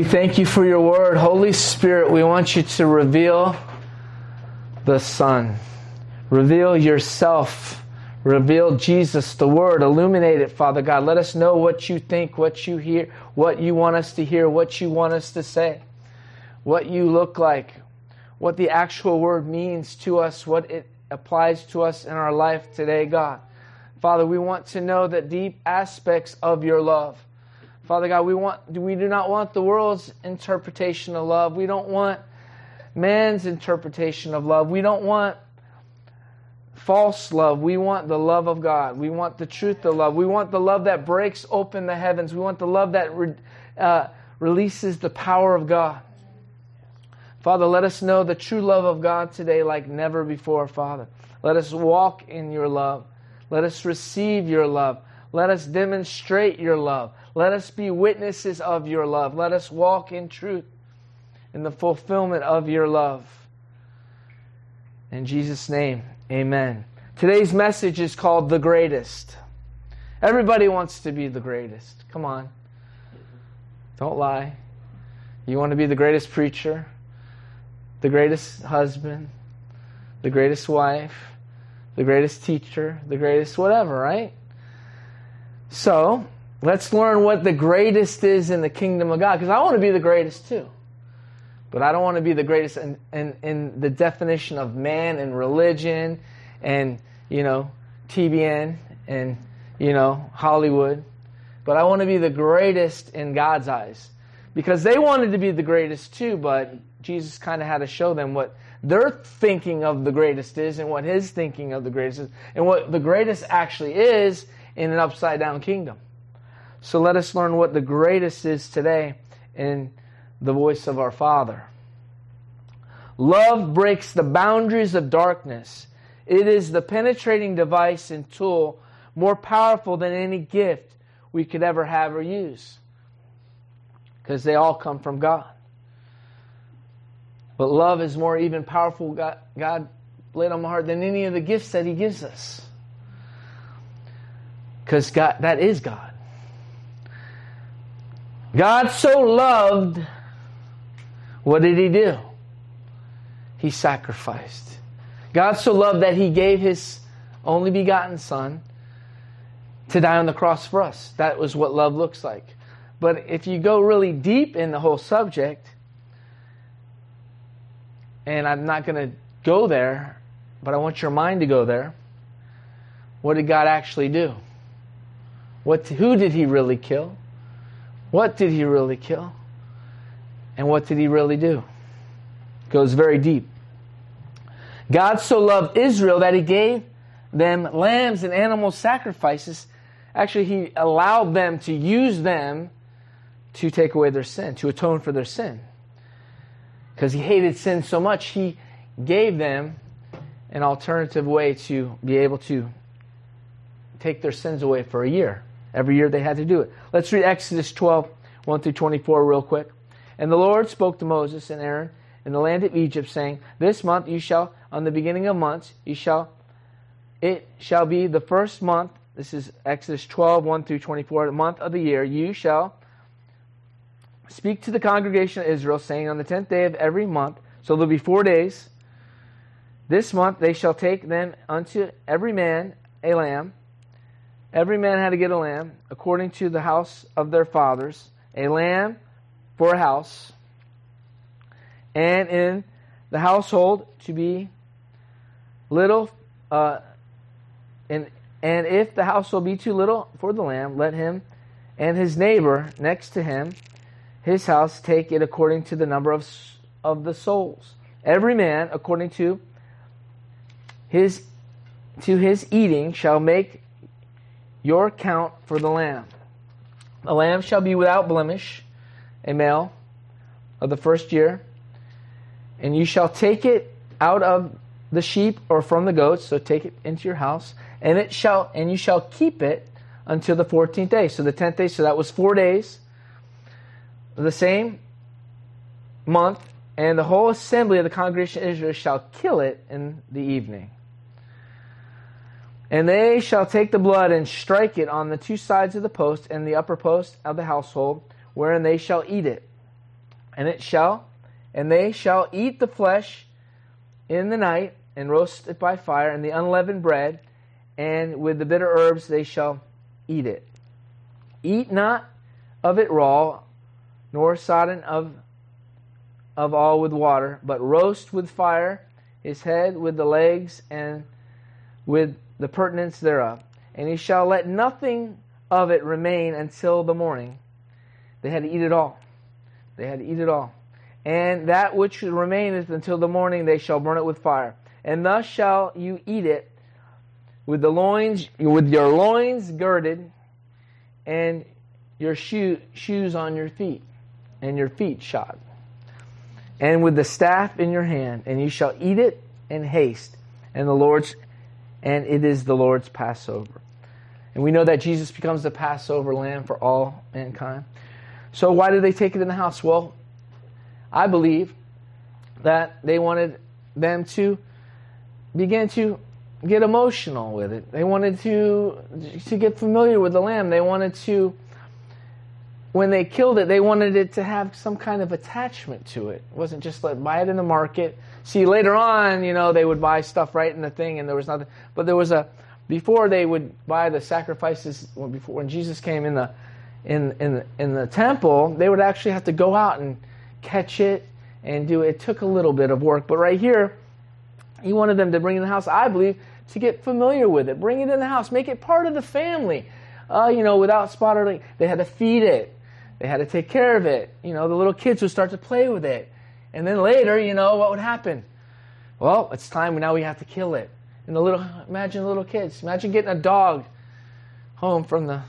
We thank you for your word. Holy Spirit, we want you to reveal the Son. Reveal yourself. Reveal Jesus, the Word. Illuminate it, Father God. Let us know what you think, what you hear, what you want us to hear, what you want us to say, what you look like, what the actual Word means to us, what it applies to us in our life today, God. Father, we want to know the deep aspects of your love. Father God, we want we do not want the world's interpretation of love. We don't want man's interpretation of love. We don't want false love. We want the love of God. We want the truth of love. We want the love that breaks open the heavens. We want the love that re, uh, releases the power of God. Father, let us know the true love of God today like never before, Father. Let us walk in your love. Let us receive your love. Let us demonstrate your love. Let us be witnesses of your love. Let us walk in truth, in the fulfillment of your love. In Jesus' name, amen. Today's message is called The Greatest. Everybody wants to be the greatest. Come on. Don't lie. You want to be the greatest preacher, the greatest husband, the greatest wife, the greatest teacher, the greatest whatever, right? So, Let's learn what the greatest is in the kingdom of God. Because I want to be the greatest too. But I don't want to be the greatest in, in, in, the definition of man and religion and, you know, TBN and, you know, Hollywood. But I want to be the greatest in God's eyes. Because they wanted to be the greatest too, but Jesus kind of had to show them what their thinking of the greatest is and what his thinking of the greatest is and what the greatest actually is in an upside down kingdom. So let us learn what the greatest is today in the voice of our Father. Love breaks the boundaries of darkness. It is the penetrating device and tool more powerful than any gift we could ever have or use. Because they all come from God. But love is more even powerful, God, God laid on my heart, than any of the gifts that He gives us. Because that is God. God so loved, what did he do? He sacrificed. God so loved that he gave his only begotten Son to die on the cross for us. That was what love looks like. But if you go really deep in the whole subject, and I'm not going to go there, but I want your mind to go there. What did God actually do? What, who did he really kill? What did he really kill? And what did he really do? It goes very deep. God so loved Israel that he gave them lambs and animal sacrifices. Actually, he allowed them to use them to take away their sin, to atone for their sin. Because he hated sin so much, he gave them an alternative way to be able to take their sins away for a year. Every year they had to do it. Let's read Exodus 12, 1 through 24 real quick. And the Lord spoke to Moses and Aaron in the land of Egypt, saying, This month you shall, on the beginning of months, you shall, it shall be the first month, this is Exodus 12, 1 through 24, the month of the year, you shall speak to the congregation of Israel, saying, On the tenth day of every month, so there'll be four days, this month they shall take them unto every man a lamb, Every man had to get a lamb according to the house of their fathers, a lamb for a house, and in the household to be little. Uh, and and if the household be too little for the lamb, let him and his neighbor next to him, his house, take it according to the number of of the souls. Every man according to his to his eating shall make your count for the lamb. The lamb shall be without blemish, a male of the first year, and you shall take it out of the sheep or from the goats, so take it into your house, and it shall and you shall keep it until the fourteenth day. So the tenth day, so that was four days. The same month, and the whole assembly of the congregation of Israel shall kill it in the evening. And they shall take the blood and strike it on the two sides of the post and the upper post of the household, wherein they shall eat it. And it shall, and they shall eat the flesh in the night, and roast it by fire, and the unleavened bread, and with the bitter herbs they shall eat it. Eat not of it raw, nor sodden of, of all with water, but roast with fire his head with the legs and with the purtenance thereof. And he shall let nothing of it remain until the morning. They had to eat it all. They had to eat it all. And that which remaineth until the morning they shall burn it with fire. And thus shall you eat it with the loins with your loins girded and your shoe, shoes on your feet and your feet shod and with the staff in your hand and you shall eat it in haste and the lord's and it is the lord's passover and we know that jesus becomes the passover lamb for all mankind so why did they take it in the house well i believe that they wanted them to begin to get emotional with it. They wanted to to get familiar with the lamb. They wanted to when they killed it, they wanted it to have some kind of attachment to it. It wasn't just like buy it in the market. See later on, you know, they would buy stuff right in the thing and there was nothing but there was a before they would buy the sacrifices when before when Jesus came in the in in in the temple, they would actually have to go out and catch it and do it. It took a little bit of work, but right here he wanted them to bring in the house, I believe, to get familiar with it. Bring it in the house. Make it part of the family. Uh, you know, without spot or. They had to feed it. They had to take care of it. You know, the little kids would start to play with it. And then later, you know, what would happen? Well, it's time now we have to kill it. And the little imagine the little kids. Imagine getting a dog home from the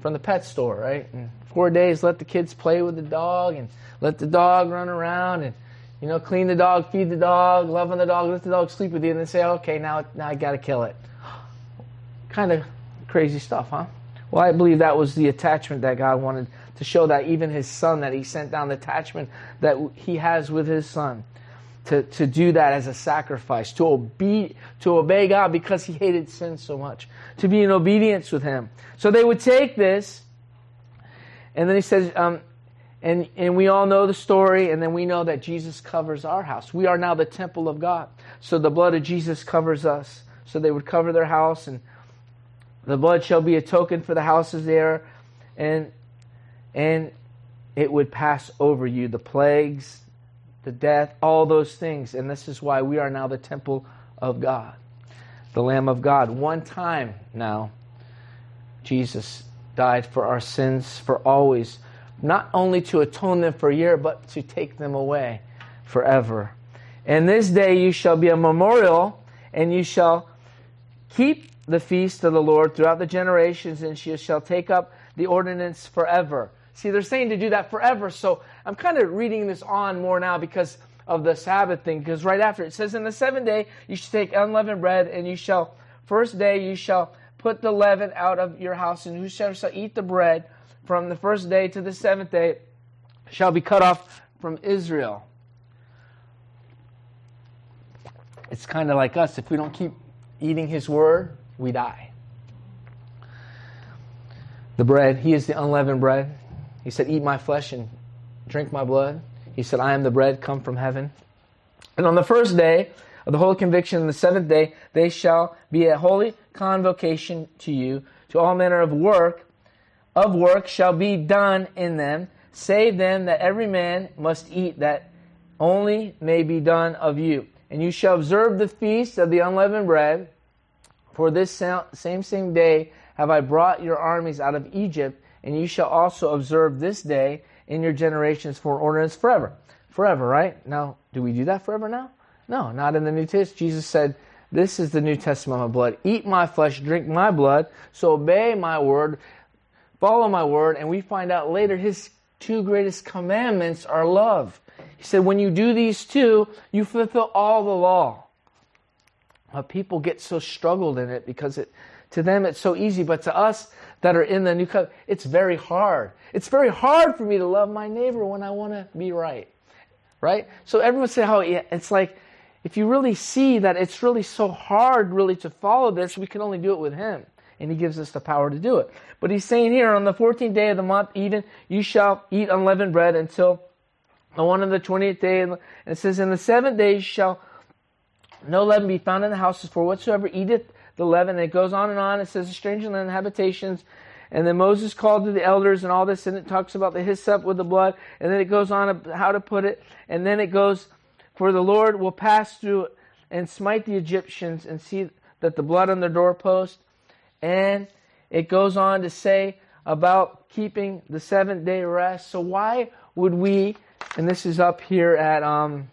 from the pet store, right? And four days let the kids play with the dog and let the dog run around and you know, clean the dog, feed the dog, love on the dog, let the dog sleep with you, and then say, okay, now, now I got to kill it. Kind of crazy stuff, huh? Well, I believe that was the attachment that God wanted to show that even his son, that he sent down the attachment that he has with his son. To, to do that as a sacrifice, to obey, to obey God because he hated sin so much, to be in obedience with him. So they would take this, and then he says, um, and, and we all know the story, and then we know that Jesus covers our house. We are now the temple of God. So the blood of Jesus covers us. So they would cover their house, and the blood shall be a token for the houses there, and and it would pass over you. The plagues, the death, all those things. And this is why we are now the temple of God, the Lamb of God. One time now, Jesus died for our sins for always not only to atone them for a year, but to take them away forever. And this day you shall be a memorial, and you shall keep the feast of the Lord throughout the generations, and you shall take up the ordinance forever. See, they're saying to do that forever. So I'm kind of reading this on more now because of the Sabbath thing. Because right after it says, In the seventh day you shall take unleavened bread, and you shall, first day you shall put the leaven out of your house, and whosoever shall eat the bread from the first day to the seventh day shall be cut off from Israel. It's kind of like us. If we don't keep eating his word, we die. The bread, he is the unleavened bread. He said, Eat my flesh and drink my blood. He said, I am the bread come from heaven. And on the first day of the holy conviction, and the seventh day, they shall be a holy convocation to you, to all manner of work of work shall be done in them, save them that every man must eat that only may be done of you. And you shall observe the feast of the unleavened bread, for this same same day have I brought your armies out of Egypt, and you shall also observe this day in your generations for ordinance forever. Forever, right? Now, do we do that forever now? No, not in the New Testament. Jesus said, This is the New Testament of my blood. Eat my flesh, drink my blood, so obey my word follow my word, and we find out later his two greatest commandments are love. He said, when you do these two, you fulfill all the law. But people get so struggled in it because it, to them it's so easy, but to us that are in the new covenant, it's very hard. It's very hard for me to love my neighbor when I want to be right. Right? So everyone say how it's like, if you really see that it's really so hard really to follow this, we can only do it with him and he gives us the power to do it. But he's saying here, on the 14th day of the month, even, you shall eat unleavened bread until the one on the 20th day. And it says, In the seventh day shall no leaven be found in the houses, for whatsoever eateth the leaven. And it goes on and on. It says, A stranger land habitations. And then Moses called to the elders and all this, and it talks about the hyssop with the blood. And then it goes on how to put it. And then it goes, For the Lord will pass through and smite the Egyptians and see that the blood on their doorpost. And it goes on to say about keeping the seventh day rest. So why would we, and this is up here at, um,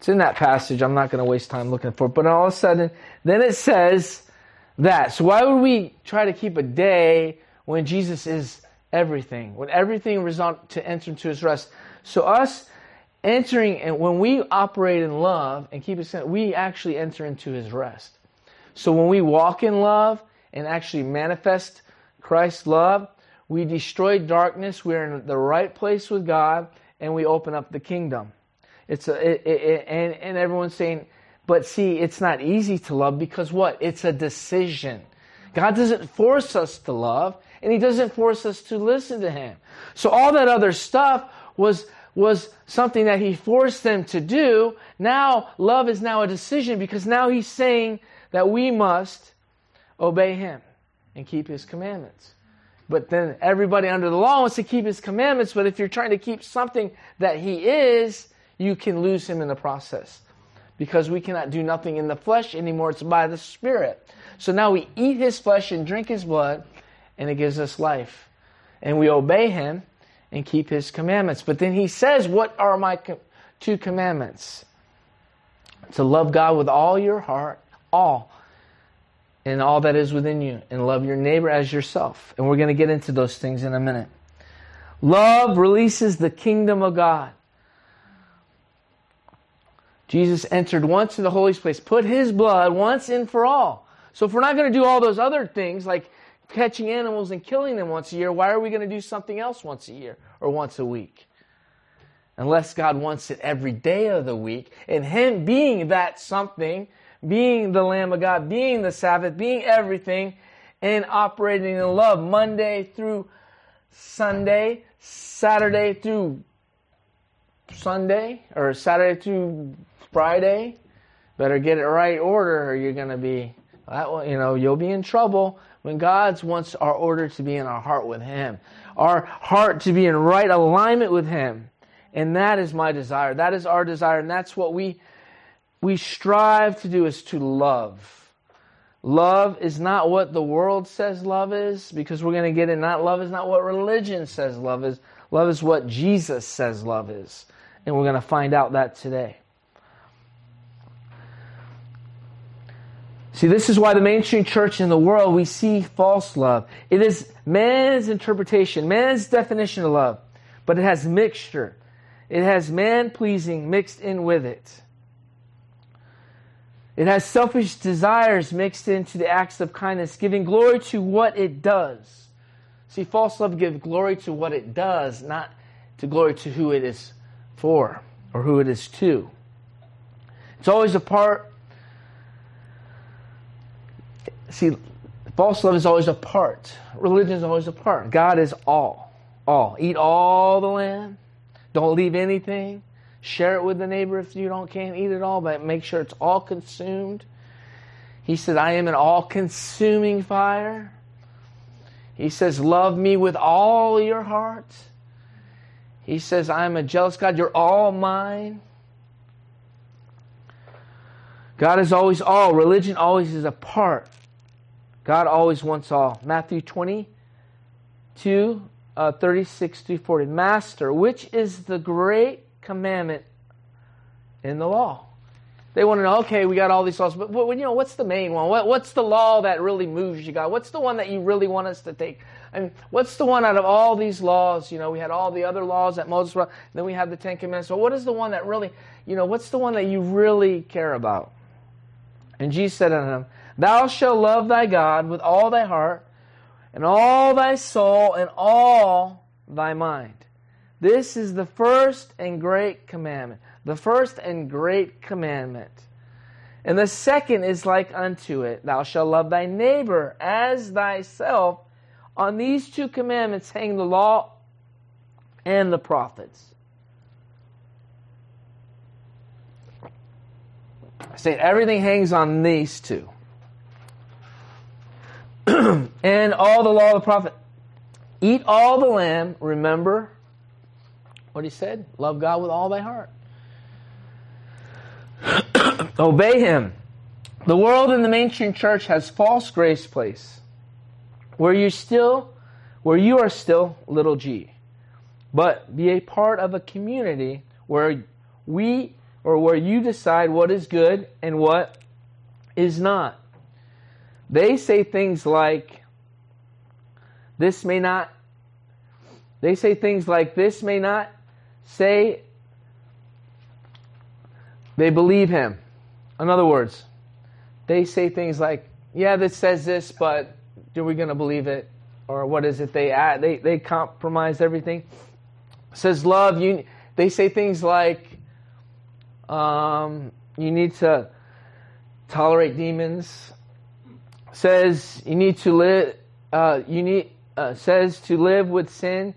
It's in that passage. I'm not going to waste time looking for it. But all of a sudden, then it says that. So why would we try to keep a day when Jesus is everything? When everything result to enter into his rest. So us entering, and when we operate in love and keep it, we actually enter into his rest. So when we walk in love and actually manifest Christ's love, we destroy darkness. We're in the right place with God, and we open up the kingdom. It's a, it, it, and, and everyone's saying, but see, it's not easy to love because what? It's a decision. God doesn't force us to love, and He doesn't force us to listen to Him. So all that other stuff was was something that He forced them to do. Now love is now a decision because now He's saying that we must obey Him and keep His commandments. But then everybody under the law wants to keep His commandments. But if you're trying to keep something that He is, you can lose him in the process. Because we cannot do nothing in the flesh anymore, it's by the Spirit. So now we eat his flesh and drink his blood, and it gives us life. And we obey him and keep his commandments. But then he says, What are my two commandments? To love God with all your heart, all, and all that is within you, and love your neighbor as yourself. And we're going to get into those things in a minute. Love releases the kingdom of God. Jesus entered once in the holy place, put his blood once and for all. So if we're not going to do all those other things like catching animals and killing them once a year, why are we going to do something else once a year or once a week? Unless God wants it every day of the week, and Him being that something, being the Lamb of God, being the Sabbath, being everything, and operating in love Monday through Sunday, Saturday through Sunday, or Saturday through Friday. Better get it right order or you're going to be, you know, you'll be in trouble when God wants our order to be in our heart with Him. Our heart to be in right alignment with Him. And that is my desire. That is our desire. And that's what we, we strive to do is to love. Love is not what the world says love is, because we're going to get it. Not love is not what religion says love is. Love is what Jesus says love is. And we're going to find out that today. See, this is why the mainstream church in the world, we see false love. It is man's interpretation, man's definition of love, but it has mixture. It has man pleasing mixed in with it. It has selfish desires mixed into the acts of kindness, giving glory to what it does. See, false love gives glory to what it does, not to glory to who it is for or who it is to. It's always a part See, false love is always a part. Religion is always a part. God is all. All. Eat all the land. Don't leave anything. Share it with the neighbor if you don't can't eat it all, but make sure it's all consumed. He said, I am an all consuming fire. He says, Love me with all your heart. He says, I am a jealous God. You're all mine. God is always all. Religion always is a part. God always wants all. Matthew 22, uh, 36 to 40. Master, which is the great commandment in the law? They want to know, okay, we got all these laws, but you know, what's the main one? What, what's the law that really moves you, God? What's the one that you really want us to take? I mean, what's the one out of all these laws? You know, we had all the other laws that Moses brought, then we have the Ten Commandments. So what is the one that really, you know, what's the one that you really care about? And Jesus said unto him, Thou shalt love thy God with all thy heart, and all thy soul, and all thy mind. This is the first and great commandment. The first and great commandment. And the second is like unto it Thou shalt love thy neighbor as thyself. On these two commandments hang the law and the prophets. I say everything hangs on these two. and all the law of the prophet. Eat all the lamb, remember what he said? Love God with all thy heart. Obey him. The world in the mainstream church has false grace place where you still where you are still little g. But be a part of a community where we or where you decide what is good and what is not. They say things like this may not they say things like this may not say they believe him. In other words, they say things like, yeah, this says this, but are we going to believe it? Or what is it they add? They, they compromise everything. Says love, you, they say things like, um, you need to tolerate demons. Says you need to live, uh, you need, uh, says to live with sin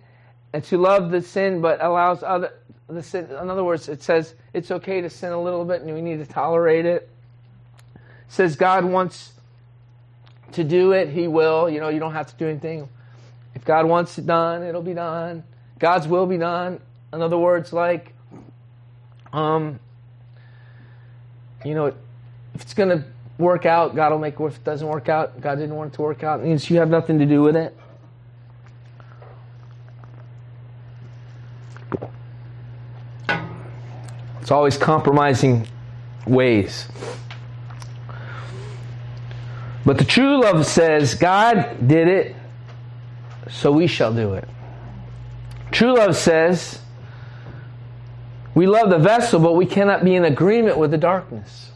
and to love the sin, but allows other the sin. In other words, it says it's okay to sin a little bit, and we need to tolerate it. it says God wants to do it, He will. You know, you don't have to do anything. If God wants it done, it'll be done. God's will be done. In other words, like, um, you know, if it's to work out, God will make it. If it doesn't work out, God didn't want it to work out. It means you have nothing to do with it. It's always compromising ways. But the true love says, God did it, so we shall do it. True love says, we love the vessel, but we cannot be in agreement with the darkness.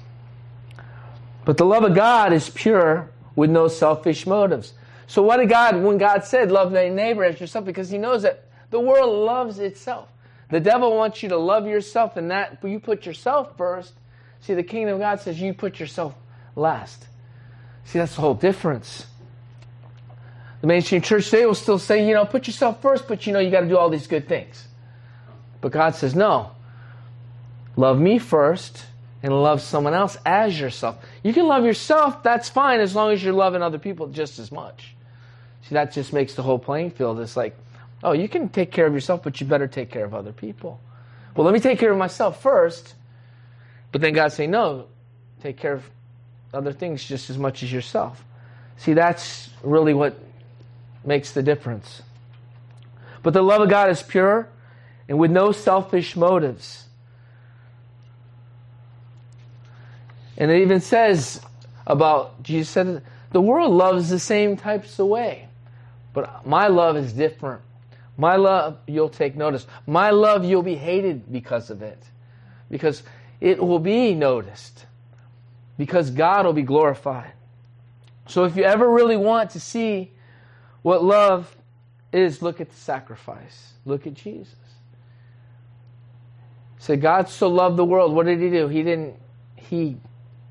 But the love of God is pure with no selfish motives. So what did God, when God said, love thy neighbor as yourself, because he knows that the world loves itself. The devil wants you to love yourself and that you put yourself first. See, the kingdom of God says you put yourself last. See, that's the whole difference. The mainstream church today will still say, you know, put yourself first, but you know, you got to do all these good things. But God says, no. Love me first and love someone else as yourself. You can love yourself, that's fine, as long as you're loving other people just as much. See, that just makes the whole playing field. It's like, Oh, you can take care of yourself, but you better take care of other people. Well, let me take care of myself first. But then God say, no, take care of other things just as much as yourself. See, that's really what makes the difference. But the love of God is pure and with no selfish motives. And it even says about, Jesus said, the world loves the same types of way. But my love is different. My love, you'll take notice. My love, you'll be hated because of it. Because it will be noticed. Because God will be glorified. So if you ever really want to see what love is, look at the sacrifice. Look at Jesus. Say, so God so loved the world. What did he do? He didn't, he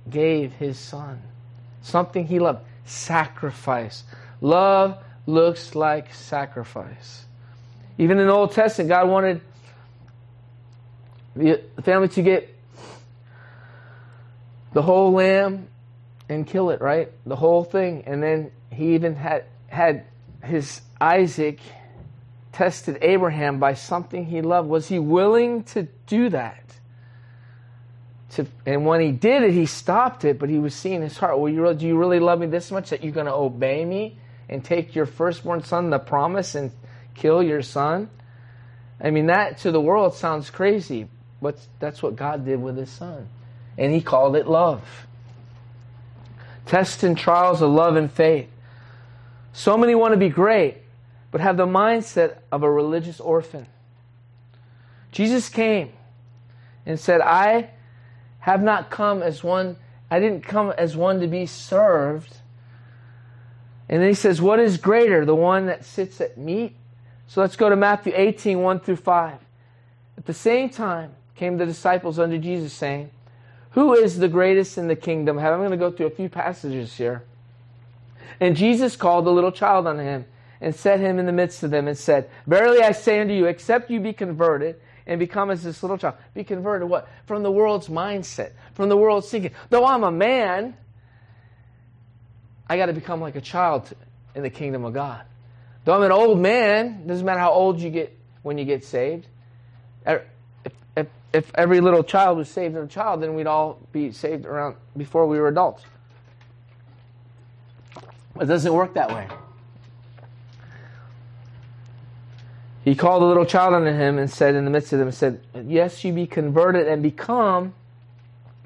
gave his son. Something he loved. Sacrifice. Love looks like sacrifice. Even in the Old Testament, God wanted the family to get the whole lamb and kill it, right? The whole thing. And then he even had had his Isaac tested Abraham by something he loved. Was he willing to do that? To, and when he did it, he stopped it, but he was seeing his heart. Well, you, do you really love me this much that you're going to obey me and take your firstborn son, the promise, and kill your son? I mean, that to the world sounds crazy, but that's what God did with his son. And he called it love. Tests and trials of love and faith. So many want to be great, but have the mindset of a religious orphan. Jesus came and said, I have not come as one, I didn't come as one to be served. And then he says, What is greater, the one that sits at meat so let's go to Matthew 18, 1 through 5. At the same time came the disciples unto Jesus, saying, Who is the greatest in the kingdom? I'm going to go through a few passages here. And Jesus called the little child unto him, and set him in the midst of them and said, Verily I say unto you, except you be converted and become as this little child. Be converted what? From the world's mindset, from the world's thinking. Though I'm a man, I got to become like a child in the kingdom of God. Though I'm an old man, doesn't matter how old you get when you get saved. Er, if, if, if every little child was saved as a child, then we'd all be saved around before we were adults. It doesn't work that way. He called a little child unto him and said in the midst of them, said, Yes, you be converted and become.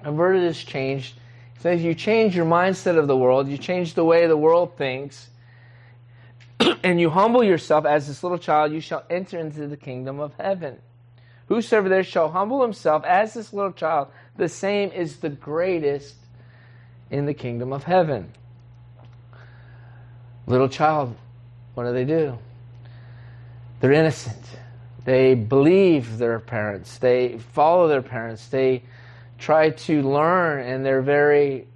Converted is changed. He says you change your mindset of the world, you change the way the world thinks, and you humble yourself as this little child, you shall enter into the kingdom of heaven. Whosoever there shall humble himself as this little child, the same is the greatest in the kingdom of heaven. Little child, what do they do? They're innocent. They believe their parents. They follow their parents. They try to learn and they're very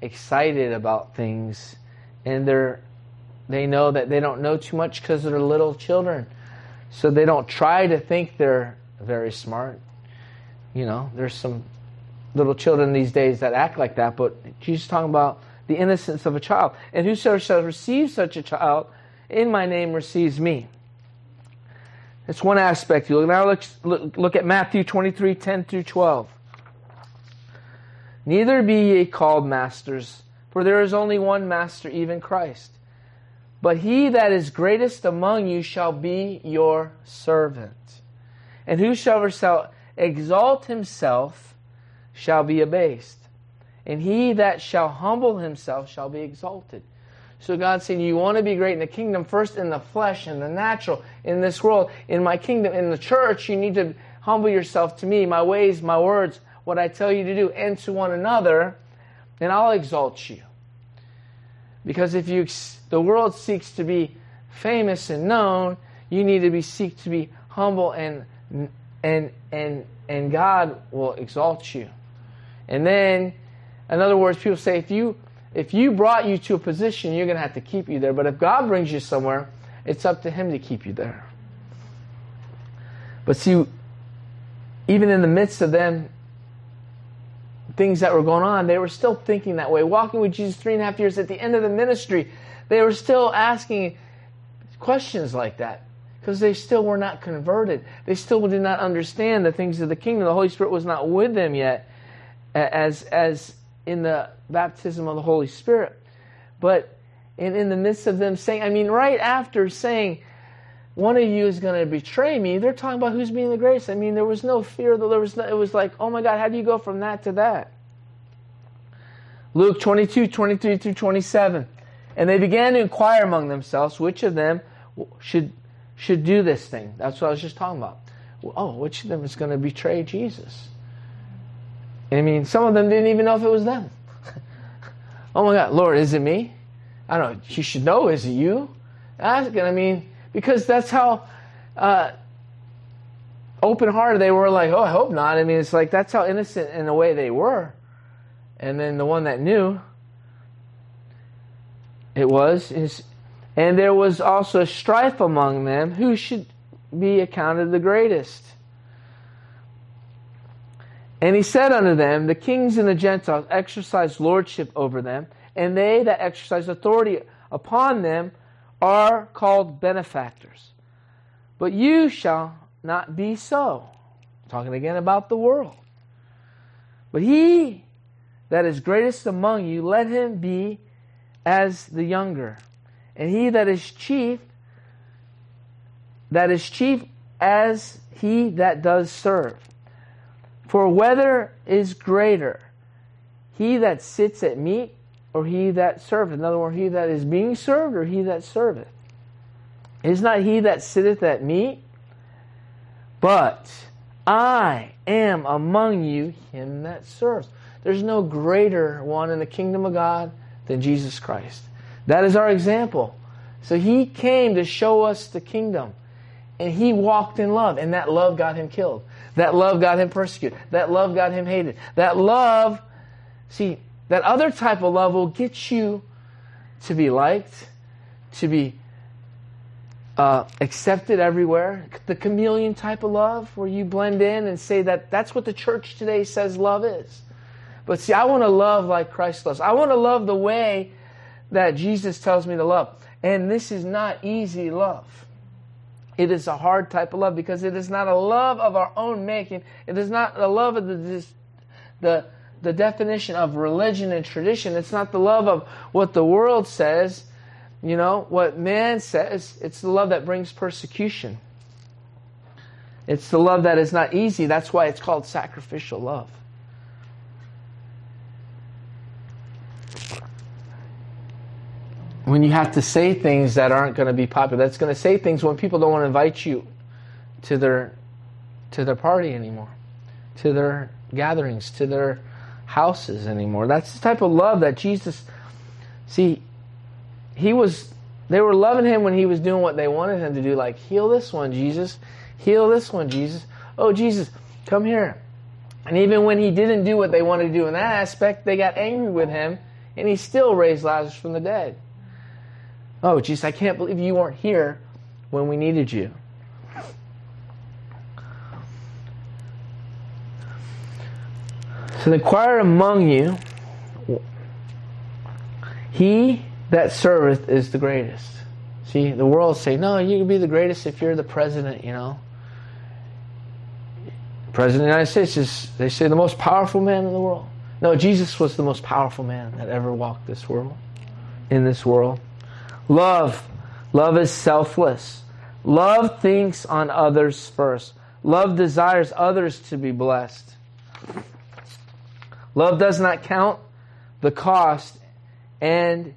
excited about things and they're they know that they don't know too much because they're little children. So they don't try to think they're very smart. You know, there's some little children these days that act like that, but Jesus talking about the innocence of a child. And whosoever shall receive such a child in my name receives me. That's one aspect. You look now look, look, look at Matthew 23, 10 through 12. Neither be ye called masters, for there is only one master, even Christ. But he that is greatest among you shall be your servant. And whosoever shall exalt himself shall be abased and he that shall humble himself shall be exalted. So God's saying, you want to be great in the kingdom, first in the flesh, in the natural, in this world, in my kingdom, in the church, you need to humble yourself to me, my ways, my words, what I tell you to do, and to one another, and I'll exalt you. Because if you the world seeks to be famous and known, you need to be seek to be humble and and and and God will exalt you. And then in other words, people say if you if you brought you to a position, you're going to have to keep you there. But if God brings you somewhere, it's up to Him to keep you there. But see, even in the midst of them, things that were going on, they were still thinking that way. Walking with Jesus three and a half years at the end of the ministry, they were still asking questions like that because they still were not converted. They still did not understand the things of the kingdom. The Holy Spirit was not with them yet as, as in the baptism of the Holy Spirit. But in, in the midst of them saying, I mean, right after saying, one of you is going to betray me, they're talking about who's being the greatest. I mean, there was no fear. There was no, it was like, oh my God, how do you go from that to that? Luke 22, 23 through 27. And they began to inquire among themselves which of them should, should do this thing. That's what I was just talking about. Oh, which of them is going to betray Jesus? I mean, some of them didn't even know if it was them. oh my God, Lord, is it me? I don't know. You should know, is it you? Asking, I mean, because that's how uh, open hearted they were. Like, oh, I hope not. I mean, it's like that's how innocent in a way they were. And then the one that knew, it was is, and there was also strife among them who should be accounted the greatest. And he said unto them, The kings and the Gentiles exercise lordship over them, and they that exercise authority upon them are called benefactors. But you shall not be so. Talking again about the world. But he that is greatest among you, let him be as the younger. And he that is chief, that is chief as he that does serve. For whether is greater, he that sits at meat or he that serveth? In other words, he that is being served or he that serveth? Is not he that sitteth at meat? But I am among you him that serves. There's no greater one in the kingdom of God than Jesus Christ. That is our example. So he came to show us the kingdom. And he walked in love, and that love got him killed. That love got him persecuted. That love got him hated. That love, see, that other type of love will get you to be liked, to be uh, accepted everywhere. The chameleon type of love, where you blend in and say that that's what the church today says love is. But see, I want to love like Christ loves. I want to love the way that Jesus tells me to love. And this is not easy love. It is a hard type of love because it is not a love of our own making. It is not the love of the, the, the definition of religion and tradition. It's not the love of what the world says you know, what man says, it's the love that brings persecution. It's the love that is not easy. That's why it's called sacrificial love. When you have to say things that aren't going to be popular, that's going to say things when people don't want to invite you to their to their party anymore, to their gatherings, to their houses anymore. That's the type of love that Jesus see he was they were loving him when he was doing what they wanted him to do. Like heal this one jesus. Heal this one jesus. Oh jesus come here. And even when he didn't do what they wanted to do in that aspect they got angry with him and he still raised lazarus from the dead oh jesus i can't believe you weren't here when we needed you so the choir among you he that serveth is the greatest. See, the world say, no, you can be the greatest if you're the president, you know. President of the United States is, they say, the most powerful man in the world. No, Jesus was the most powerful man that ever walked this world, in this world. Love. Love is selfless. Love thinks on others first. Love desires others to be blessed. Love does not count the cost and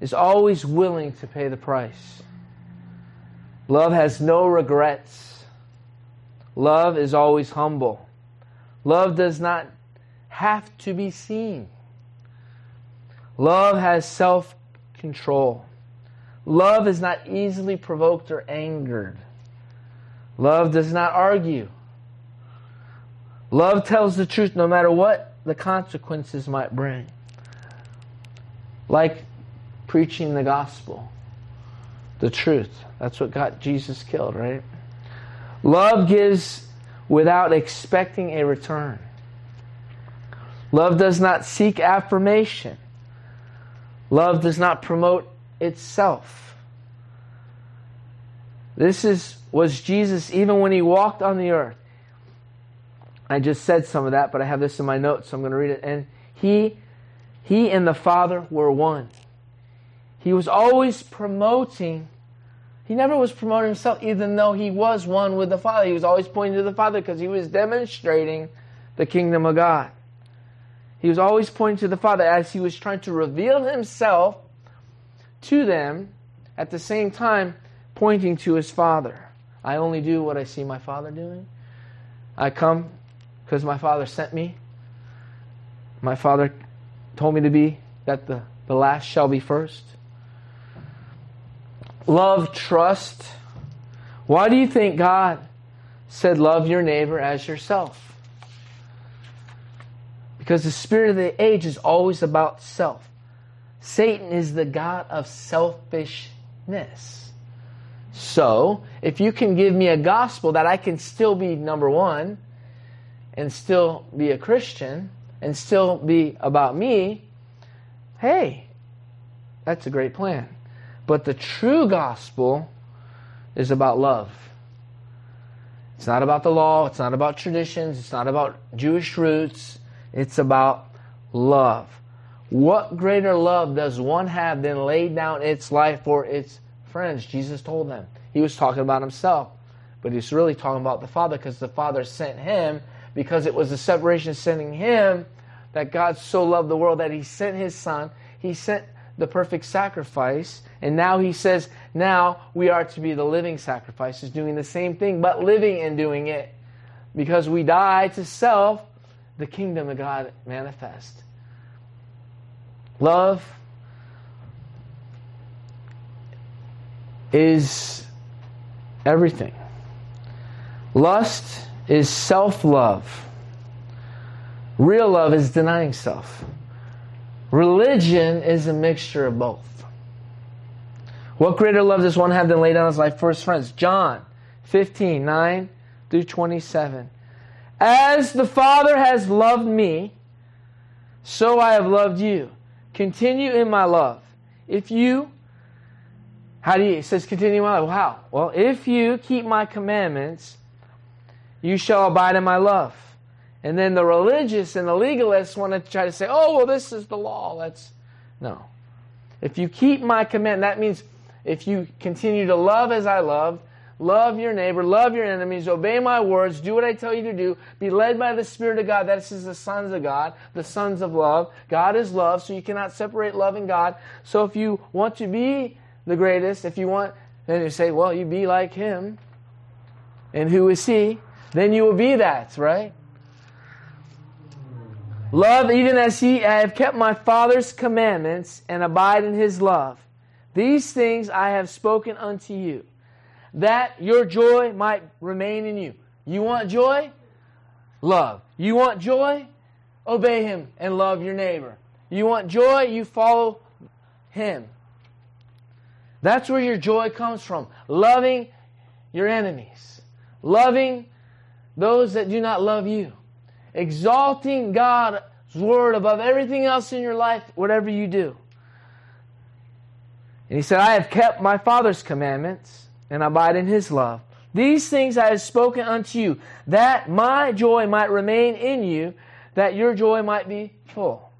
is always willing to pay the price. Love has no regrets. Love is always humble. Love does not have to be seen. Love has self control. Love is not easily provoked or angered. Love does not argue. Love tells the truth no matter what the consequences might bring. Like preaching the gospel, the truth. That's what got Jesus killed, right? Love gives without expecting a return. Love does not seek affirmation. Love does not promote itself. This is was Jesus even when he walked on the earth. I just said some of that, but I have this in my notes, so I'm going to read it. And he he and the Father were one. He was always promoting. He never was promoting himself, even though he was one with the Father. He was always pointing to the Father because he was demonstrating the kingdom of God. He was always pointing to the Father as he was trying to reveal himself to them, at the same time pointing to his Father. I only do what I see my Father doing. I come because my Father sent me. My Father told me to be that the, the last shall be first love, trust. Why do you think God said, Love your neighbor as yourself? Because the spirit of the age is always about self. Satan is the God of selfishness. So, if you can give me a gospel that I can still be number one and still be a Christian and still be about me, hey, that's a great plan. But the true gospel is about love. It's not about the law, it's not about traditions, it's not about Jewish roots, it's about love. What greater love does one have than lay down its life for its friends? Jesus told them. He was talking about himself, but he's really talking about the Father because the Father sent him because it was the separation sending him that God so loved the world that he sent his son. He sent the perfect sacrifice. And now he says, now we are to be the living sacrifices, doing the same thing, but living and doing it. Because we die to self, the kingdom of God manifest. Love is everything. Lust is self love. Real love is denying self. Religion is a mixture of both. What greater love does one have than lay down his life for his friends? John 15, 9 through 27. As the Father has loved me, so I have loved you. Continue in my love. If you, how do you, it says continue in my love. How? Well, if you keep my commandments, you shall abide in my love. And then the religious and the legalists want to try to say, oh, well, this is the law. That's, no. If you keep my command, that means if you continue to love as I love, love your neighbor, love your enemies, obey my words, do what I tell you to do, be led by the Spirit of God. That is the sons of God, the sons of love. God is love, so you cannot separate love and God. So if you want to be the greatest, if you want, then you say, well, you be like him. And who is he? Then you will be that, right? Love even as he I have kept my Father's commandments and abide in his love. These things I have spoken unto you that your joy might remain in you. You want joy? Love. You want joy? Obey him and love your neighbor. You want joy? You follow him. That's where your joy comes from. Loving your enemies. Loving those that do not love you. Exalting God's word above everything else in your life, whatever you do. And he said, I have kept my Father's commandments and abide in his love. These things I have spoken unto you, that my joy might remain in you, that your joy might be full.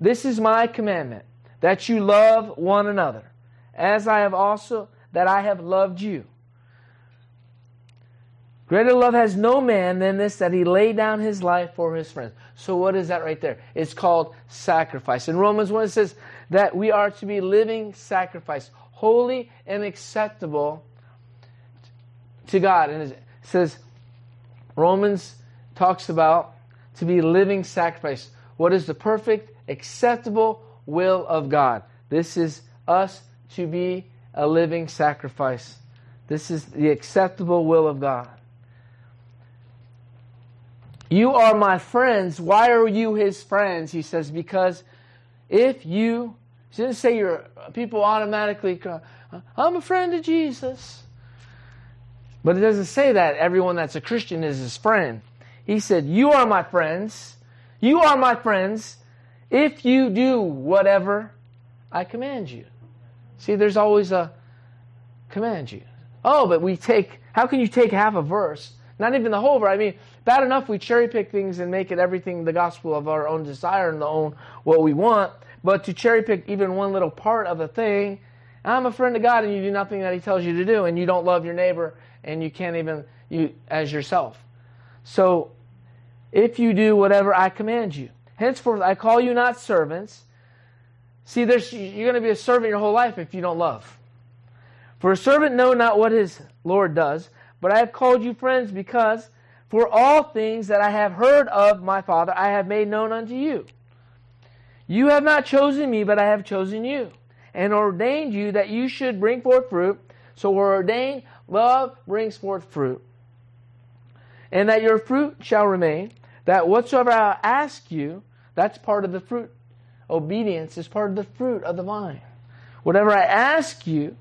This is my commandment, that you love one another, as I have also that I have loved you. Greater love has no man than this, that he lay down his life for his friends. So what is that right there? It's called sacrifice. In Romans 1 it says that we are to be living sacrifice, holy and acceptable to God. And it says, Romans talks about to be living sacrifice. What is the perfect, acceptable will of God? This is us to be a living sacrifice. This is the acceptable will of God. You are my friends. Why are you his friends? He says, because if you he didn't say your people automatically, uh, I'm a friend of Jesus. But it doesn't say that everyone that's a Christian is his friend. He said, You are my friends. You are my friends if you do whatever I command you. See, there's always a command you. Oh, but we take, how can you take half a verse? Not even the whole verse. I mean, bad enough we cherry pick things and make it everything the gospel of our own desire and the own what we want. But to cherry pick even one little part of a thing, I'm a friend of God and you do nothing that He tells you to do and you don't love your neighbor and you can't even you as yourself. So if you do whatever I command you. Henceforth I call you not servants. See, there's, you're going to be a servant your whole life if you don't love. For a servant know not what his Lord does, but I have called you friends because for all things that I have heard of my Father I have made known unto you. You have not chosen me, but I have chosen you, and ordained you that you should bring forth fruit. So we're ordained, love brings forth fruit. And that your fruit shall remain, that whatsoever I ask you, that's part of the fruit. Obedience is part of the fruit of the vine. Whatever I ask you,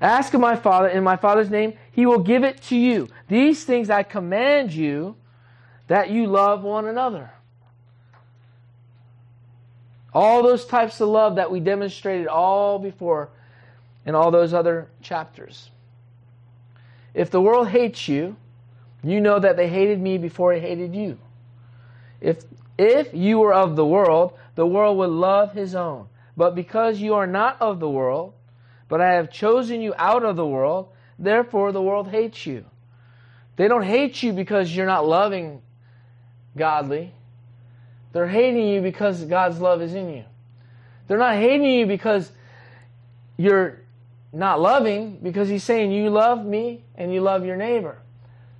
ask of my Father in my Father's name, he will give it to you. These things I command you that you love one another. All those types of love that we demonstrated all before in all those other chapters. If the world hates you, you know that they hated me before it hated you. If, if you were of the world, the world would love his own. But because you are not of the world, but I have chosen you out of the world, therefore the world hates you. They don't hate you because you're not loving godly. They're hating you because God's love is in you. They're not hating you because you're not loving, because He's saying, You love me and you love your neighbor.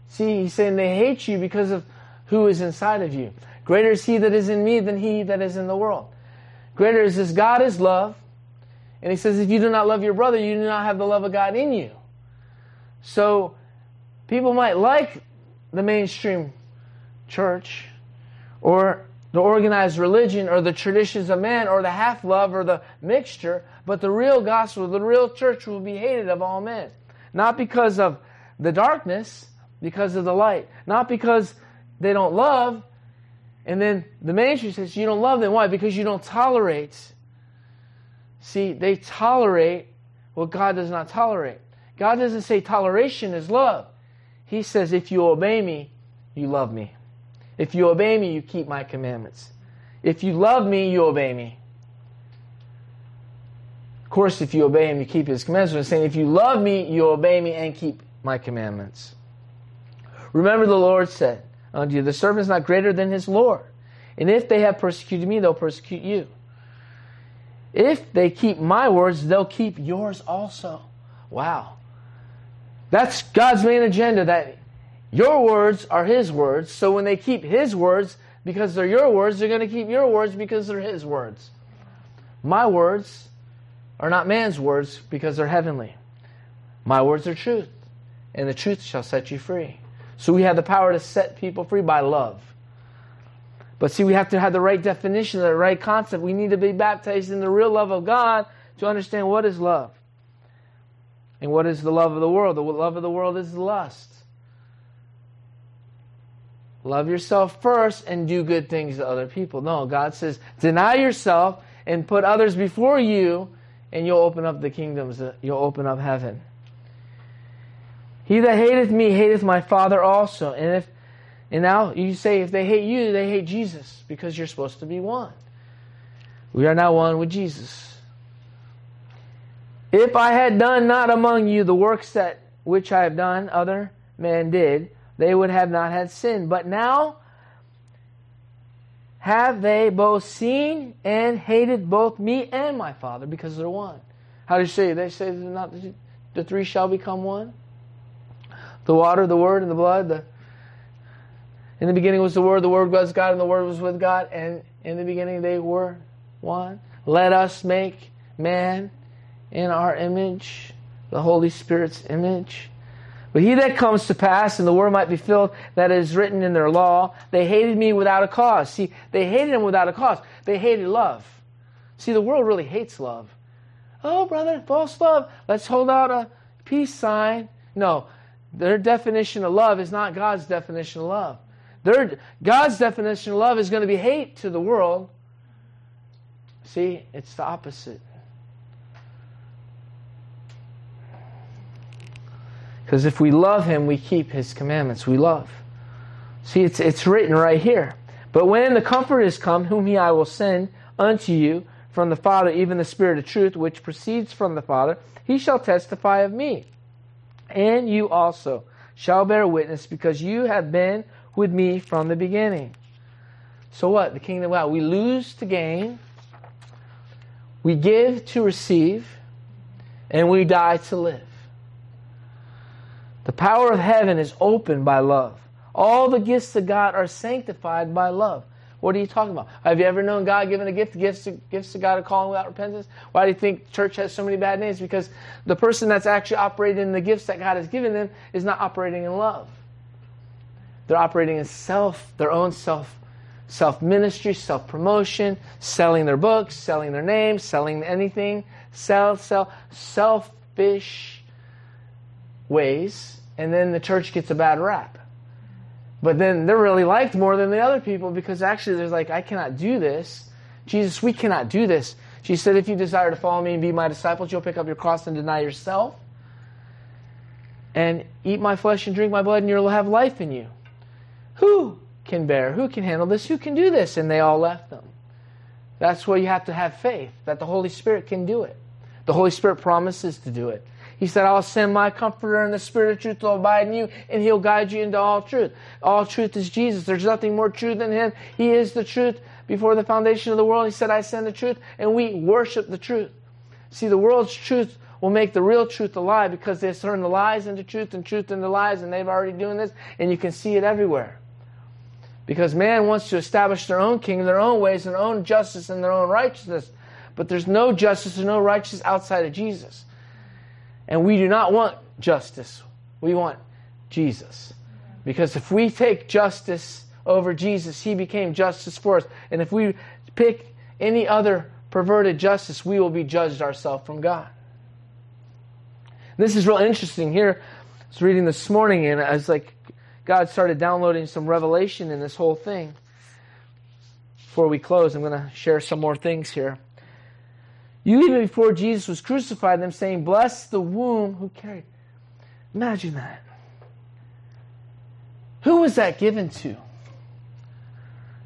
See, He's saying they hate you because of who is inside of you. Greater is He that is in me than He that is in the world. Greater is this God is love. And He says, If you do not love your brother, you do not have the love of God in you. So, people might like the mainstream church or the organized religion or the traditions of man or the half love or the mixture, but the real gospel, the real church will be hated of all men. Not because of the darkness, because of the light. Not because they don't love. And then the ministry says you don't love them. Why? Because you don't tolerate. See, they tolerate what God does not tolerate. God doesn't say toleration is love. He says, if you obey me, you love me. If you obey me, you keep my commandments. If you love me, you obey me. Of course, if you obey him, you keep his commandments. Saying, if you love me, you obey me and keep my commandments. Remember, the Lord said unto you, The servant is not greater than his Lord. And if they have persecuted me, they'll persecute you. If they keep my words, they'll keep yours also. Wow. That's God's main agenda that your words are His words. So when they keep His words because they're your words, they're going to keep your words because they're His words. My words are not man's words because they're heavenly. My words are truth, and the truth shall set you free. So we have the power to set people free by love. But see, we have to have the right definition, the right concept. We need to be baptized in the real love of God to understand what is love. And what is the love of the world? The love of the world is lust. Love yourself first and do good things to other people. No, God says, deny yourself and put others before you, and you'll open up the kingdoms, uh, you'll open up heaven. He that hateth me hateth my Father also. And if and now you say if they hate you, they hate Jesus, because you're supposed to be one. We are now one with Jesus. If I had done not among you the works that which I have done, other men did, they would have not had sin. But now have they both seen and hated both me and my Father because they're one. How do you say? They say not the three shall become one. The water, the word, and the blood. The, in the beginning was the word, the word was God, and the word was with God, and in the beginning they were one. Let us make man in our image, the Holy Spirit's image. But he that comes to pass, and the word might be filled, that is written in their law, they hated me without a cause. See, they hated him without a cause. They hated love. See, the world really hates love. Oh, brother, false love. Let's hold out a peace sign. No, their definition of love is not God's definition of love. Their, God's definition of love is going to be hate to the world. See, it's the opposite. Because if we love him, we keep his commandments. We love. See, it's, it's written right here. But when the Comforter is come, whom he I will send unto you from the Father, even the Spirit of truth, which proceeds from the Father, he shall testify of me. And you also shall bear witness, because you have been with me from the beginning. So what? The kingdom of God. We lose to gain, we give to receive, and we die to live. The power of heaven is opened by love. All the gifts of God are sanctified by love. What are you talking about? Have you ever known God giving a gift, gifts to, gifts to God to call without repentance? Why do you think church has so many bad names? Because the person that's actually operating in the gifts that God has given them is not operating in love. They're operating in self, their own self, self ministry, self promotion, selling their books, selling their names, selling anything, sell, sell, selfish ways, and then the church gets a bad rap. But then they're really liked more than the other people because actually there's like, I cannot do this. Jesus, we cannot do this. She said, if you desire to follow me and be my disciples, you'll pick up your cross and deny yourself and eat my flesh and drink my blood, and you'll have life in you. Who can bear? Who can handle this? Who can do this? And they all left them. That's where you have to have faith that the Holy Spirit can do it. The Holy Spirit promises to do it. He said, I'll send my comforter and the spirit of truth to abide in you, and he'll guide you into all truth. All truth is Jesus. There's nothing more true than him. He is the truth before the foundation of the world. He said, I send the truth, and we worship the truth. See, the world's truth will make the real truth a lie because they turn the lies into truth and truth into lies, and they've already doing this, and you can see it everywhere. Because man wants to establish their own kingdom, their own ways, their own justice, and their own righteousness. But there's no justice and no righteousness outside of Jesus. And we do not want justice. We want Jesus. Because if we take justice over Jesus. He became justice for us. And if we pick any other perverted justice, we will be judged ourselves from God. This is real interesting here. I was reading this morning and I was like, God started downloading some revelation in this whole thing. Before we close, I'm going to share some more things here. You even before Jesus was crucified, them saying, Bless the womb who carried. Imagine that. Who was that given to?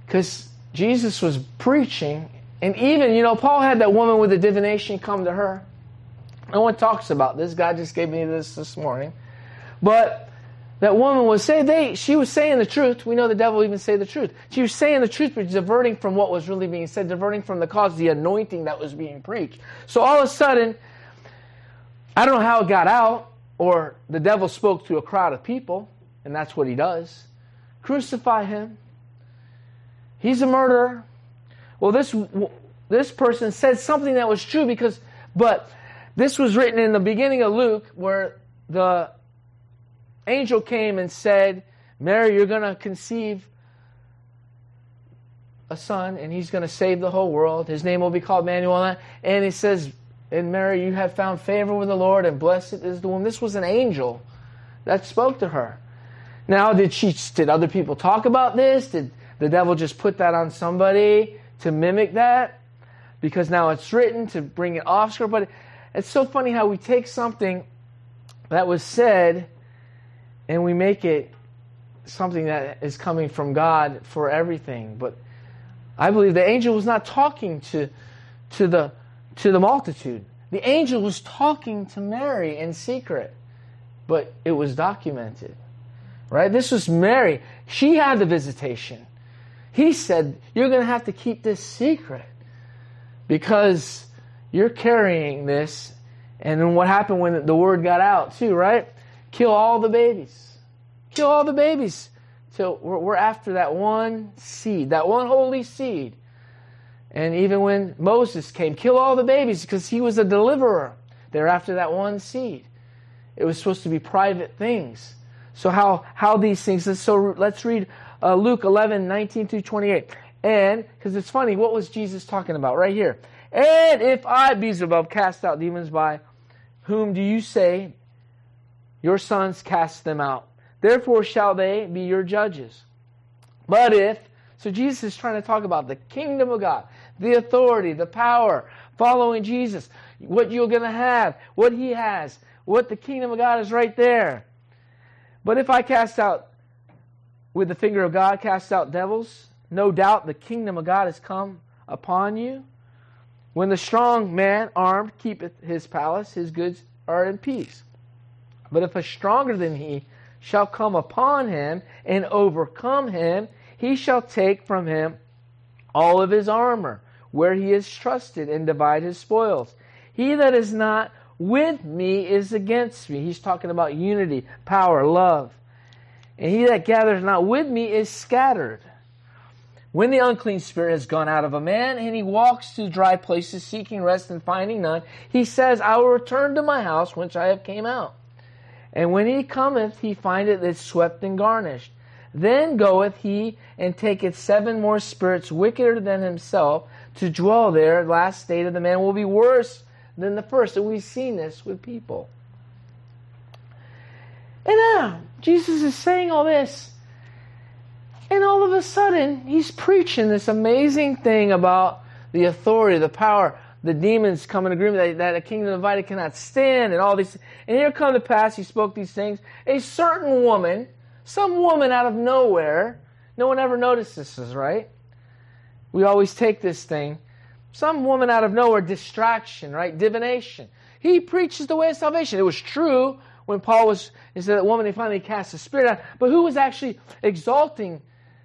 Because Jesus was preaching, and even, you know, Paul had that woman with the divination come to her. No one talks about this. God just gave me this this morning. But that woman was saying, they, she was saying the truth. We know the devil even say the truth. She was saying the truth, but diverting from what was really being said, diverting from the cause, the anointing that was being preached. So all of a sudden, I don't know how it got out, or the devil spoke to a crowd of people, and that's what he does. Crucify him. He's a murderer. Well, this this person said something that was true because, but this was written in the beginning of Luke, where the angel came and said, Mary, you're going to conceive a son, and he's going to save the whole world. His name will be called Emmanuel. And he says, And Mary, you have found favor with the Lord, and blessed is the womb. This was an angel that spoke to her. Now, did she? Did other people talk about this? Did the devil just put that on somebody to mimic that? Because now it's written to bring it off script. But it's so funny how we take something that was said and we make it something that is coming from God for everything. But I believe the angel was not talking to, to, the, to the multitude. The angel was talking to Mary in secret, but it was documented. Right? This was Mary. She had the visitation. He said, You're going to have to keep this secret because you're carrying this. And then what happened when the word got out, too, right? Kill all the babies. Kill all the babies. So we're, we're after that one seed, that one holy seed. And even when Moses came, kill all the babies because he was a deliverer. They're after that one seed. It was supposed to be private things. So how how these things? So let's read uh, Luke 11, 19 through 28. And because it's funny, what was Jesus talking about right here? And if I, Beelzebub, cast out demons by whom do you say your sons cast them out? Therefore shall they be your judges. But if, so Jesus is trying to talk about the kingdom of God, the authority, the power, following Jesus, what you're going to have, what he has, what the kingdom of God is right there. But if I cast out with the finger of God, cast out devils, no doubt the kingdom of God has come upon you. When the strong man armed keepeth his palace, his goods are in peace. But if a stronger than he shall come upon him and overcome him, he shall take from him all of his armor, where he is trusted, and divide his spoils. He that is not with me is against me. He's talking about unity, power, love. And he that gathers not with me is scattered. When the unclean spirit has gone out of a man and he walks to dry places seeking rest and finding none, he says, I will return to my house whence I have came out. And when he cometh, he findeth it swept and garnished. Then goeth he and taketh seven more spirits wickeder than himself to dwell there. The last state of the man will be worse than the first. And we've seen this with people. And now, Jesus is saying all this. And all of a sudden, he's preaching this amazing thing about the authority, the power, the demons come in agreement that, that a kingdom divided cannot stand and all these. And here come to pass, he spoke these things. A certain woman, some woman out of nowhere, no one ever notices this, right? We always take this thing. Some woman out of nowhere, distraction, right? Divination. He preaches the way of salvation. It was true when Paul was, he said that woman, he finally cast the spirit out. But who was actually exalting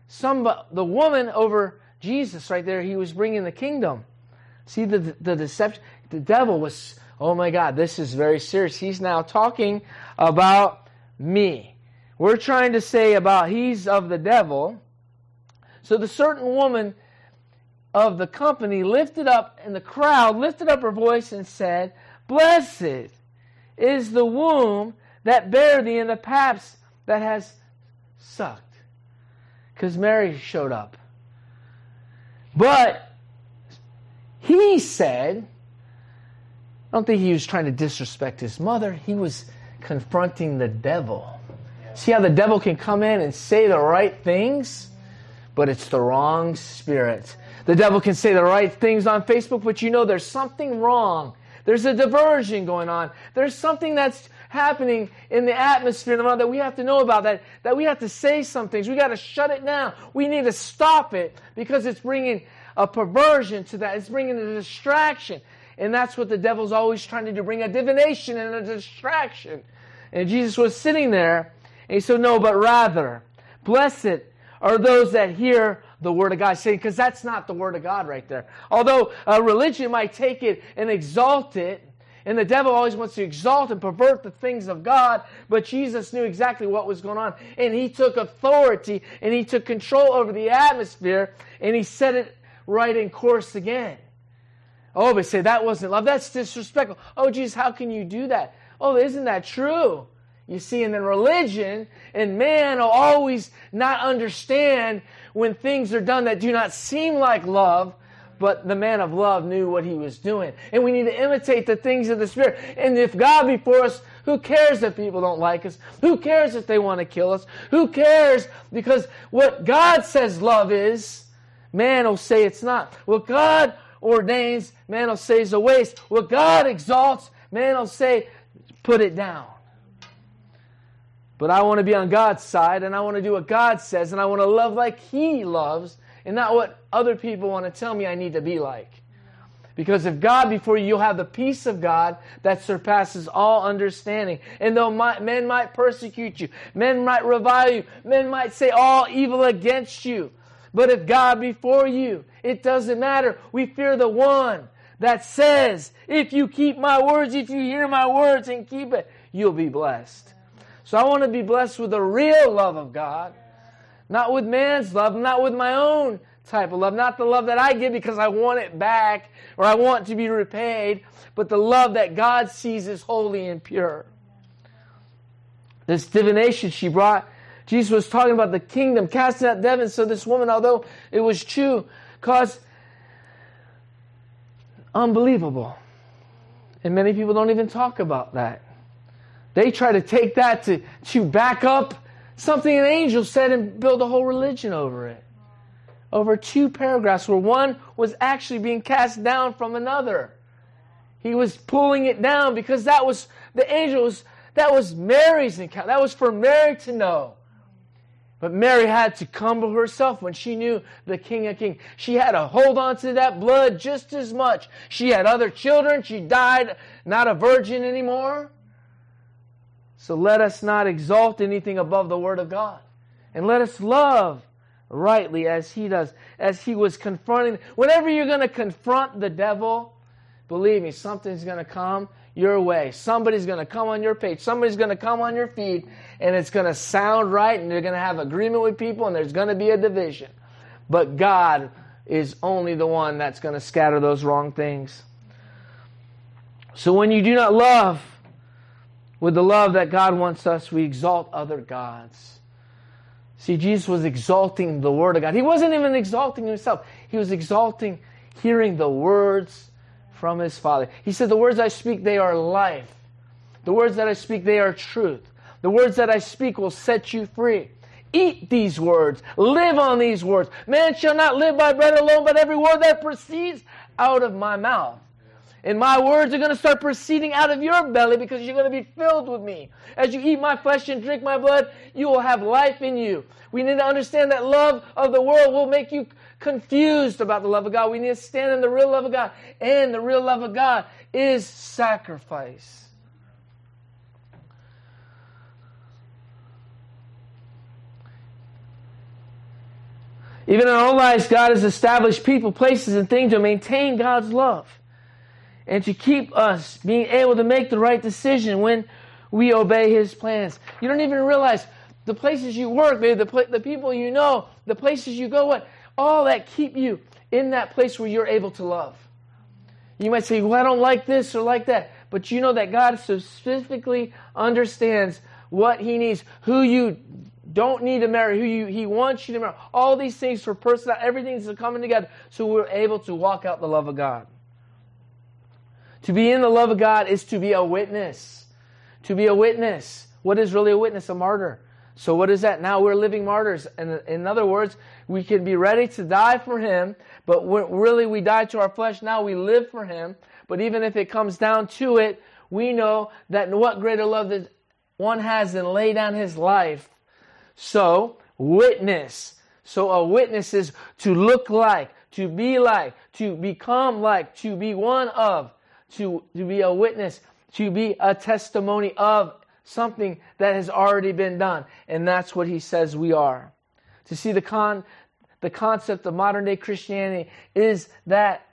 some, the woman over Jesus right there? He was bringing the kingdom. See the, the deception? The devil was, oh my God, this is very serious. He's now talking about me. We're trying to say about he's of the devil. So the certain woman of the company lifted up, in the crowd lifted up her voice and said, Blessed is the womb that bare thee and the paps that has sucked. because Mary showed up. But he said, I don't think he was trying to disrespect his mother. He was confronting the devil. See how the devil can come in and say the right things, but it's the wrong spirit. The devil can say the right things on Facebook, but you know there's something wrong. There's a diversion going on. There's something that's happening in the atmosphere that we have to know about, that, that we have to say some things. We got to shut it down. We need to stop it because it's bringing a perversion to that. It's bringing a distraction. And that's what the devil's always trying to do bring a divination and a distraction. And Jesus was sitting there, and he said, No, but rather, blessed are those that hear the Word of God, saying, because that's not the Word of God right there. Although a religion might take it and exalt it, and the devil always wants to exalt and pervert the things of God, but Jesus knew exactly what was going on. And he took authority and he took control over the atmosphere and he set it right in course again. Oh, but say that wasn't love. That's disrespectful. Oh, Jesus, how can you do that? Oh, isn't that true? You see, and then religion and man will always not understand when things are done that do not seem like love, but the man of love knew what he was doing. And we need to imitate the things of the Spirit. And if God be for us, who cares if people don't like us? Who cares if they want to kill us? Who cares? Because what God says love is, man will say it's not. What God ordains, man will say is a waste. What God exalts, man will say, put it down. But I want to be on God's side and I want to do what God says and I want to love like He loves and not what other people want to tell me I need to be like. Because if God before you, you'll have the peace of God that surpasses all understanding. And though my, men might persecute you, men might revile you, men might say all evil against you, but if God before you, it doesn't matter. We fear the one that says, if you keep my words, if you hear my words and keep it, you'll be blessed. So I want to be blessed with the real love of God, not with man's love, not with my own type of love, not the love that I give because I want it back or I want to be repaid, but the love that God sees as holy and pure. This divination she brought, Jesus was talking about the kingdom, casting out devils. So this woman, although it was true, caused unbelievable. And many people don't even talk about that. They try to take that to, to back up something an angel said and build a whole religion over it. Over two paragraphs where one was actually being cast down from another. He was pulling it down because that was the angel was that was Mary's encounter. That was for Mary to know. But Mary had to humble herself when she knew the King of Kings. She had to hold on to that blood just as much. She had other children. She died not a virgin anymore. So let us not exalt anything above the Word of God. And let us love rightly as He does, as He was confronting. Whenever you're going to confront the devil, believe me, something's going to come your way. Somebody's going to come on your page. Somebody's going to come on your feed, and it's going to sound right, and you're going to have agreement with people, and there's going to be a division. But God is only the one that's going to scatter those wrong things. So when you do not love, with the love that God wants us, we exalt other gods. See, Jesus was exalting the Word of God. He wasn't even exalting himself, he was exalting hearing the words from his Father. He said, The words I speak, they are life. The words that I speak, they are truth. The words that I speak will set you free. Eat these words. Live on these words. Man shall not live by bread alone, but every word that proceeds out of my mouth. And my words are going to start proceeding out of your belly because you're going to be filled with me. As you eat my flesh and drink my blood, you will have life in you. We need to understand that love of the world will make you confused about the love of God. We need to stand in the real love of God. And the real love of God is sacrifice. Even in our own lives, God has established people, places, and things to maintain God's love and to keep us being able to make the right decision when we obey His plans. You don't even realize the places you work, maybe the, the people you know, the places you go, what? All that keep you in that place where you're able to love. You might say, well, I don't like this or like that. But you know that God specifically understands what He needs, who you don't need to marry, who you, He wants you to marry. All these things for personal, everything's coming together so we're able to walk out the love of God. To be in the love of God is to be a witness. To be a witness. What is really a witness? A martyr. So what is that? Now we're living martyrs. And in other words, we can be ready to die for Him, but really we die to our flesh. Now we live for Him. But even if it comes down to it, we know that what greater love that one has than lay down his life. So, witness. So a witness is to look like, to be like, to become like, to be one of, to, to be a witness, to be a testimony of something that has already been done. And that's what he says we are. To see the con the concept of modern day Christianity is that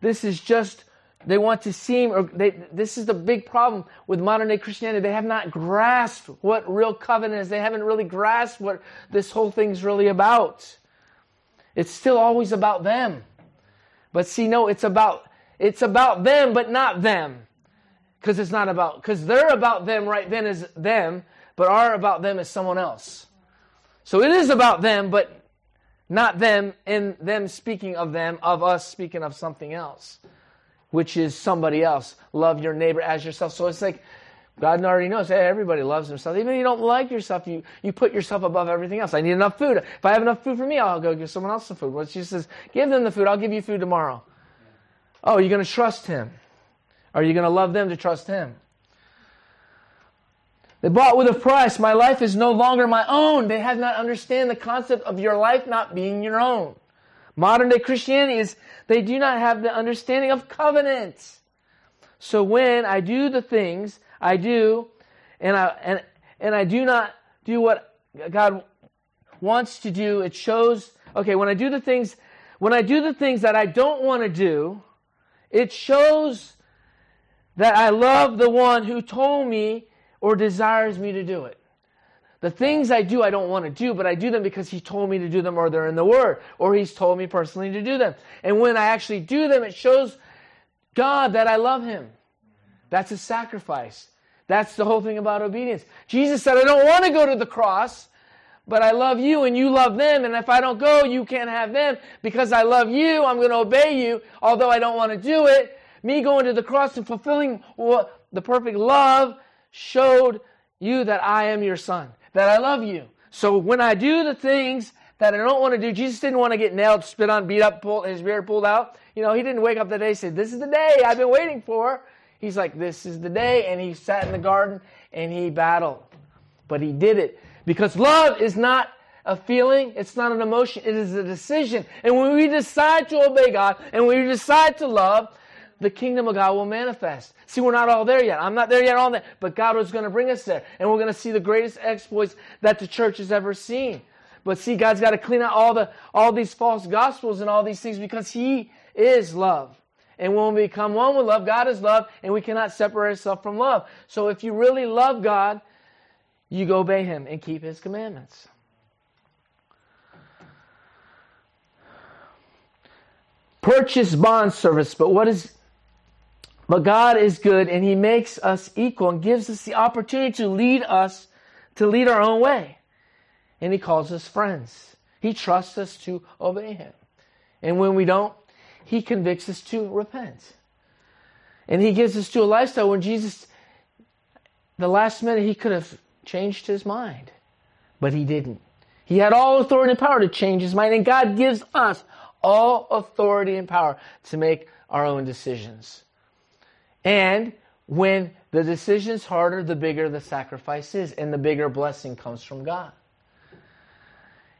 this is just they want to seem or they, this is the big problem with modern day Christianity. They have not grasped what real covenant is. They haven't really grasped what this whole thing's really about. It's still always about them. But see, no, it's about it's about them, but not them. Because it's not about, because they're about them right then as them, but are about them as someone else. So it is about them, but not them in them speaking of them, of us speaking of something else, which is somebody else. Love your neighbor as yourself. So it's like, God already knows, hey, everybody loves themselves. Even if you don't like yourself, you, you put yourself above everything else. I need enough food. If I have enough food for me, I'll go give someone else some food. Well, she says, give them the food. I'll give you food tomorrow. Oh, you're going to trust him. Are you going to love them to trust Him? They bought with a price. My life is no longer my own. They have not understand the concept of your life not being your own. Modern day Christianity is they do not have the understanding of covenant. So when I do the things I do, and I and and I do not do what God wants to do, it shows. Okay, when I do the things, when I do the things that I don't want to do, it shows that I love the one who told me or desires me to do it. The things I do, I don't want to do, but I do them because he told me to do them or they're in the Word or he's told me personally to do them. And when I actually do them, it shows God that I love him. That's a sacrifice. That's the whole thing about obedience. Jesus said, I don't want to go to the cross, but I love you and you love them. And if I don't go, you can't have them. Because I love you, I'm going to obey you, although I don't want to do it me going to the cross and fulfilling what the perfect love showed you that I am your son, that I love you. So when I do the things that I don't want to do, Jesus didn't want to get nailed, spit on, beat up, pull, his beard pulled out. You know, he didn't wake up that day and say, This is the day I've been waiting for. He's like, This is the day. And he sat in the garden and he battled. But he did it because love is not a feeling, it's not an emotion, it is a decision. And when we decide to obey God and we decide to love, the kingdom of God will manifest. See, we're not all there yet. I'm not there yet on that. But God was going to bring us there. And we're going to see the greatest exploits that the church has ever seen. But see, God's got to clean out all the all these false gospels and all these things because He is love. And when we become one with love, God is love, and we cannot separate ourselves from love. So if you really love God, you go obey Him and keep His commandments. Purchase bond service, but what is but God is good and He makes us equal and gives us the opportunity to lead us to lead our own way. And He calls us friends. He trusts us to obey Him. And when we don't, He convicts us to repent. And He gives us to a lifestyle when Jesus, the last minute, He could have changed His mind. But He didn't. He had all authority and power to change His mind. And God gives us all authority and power to make our own decisions. And when the decision's harder, the bigger the sacrifice is, and the bigger blessing comes from God.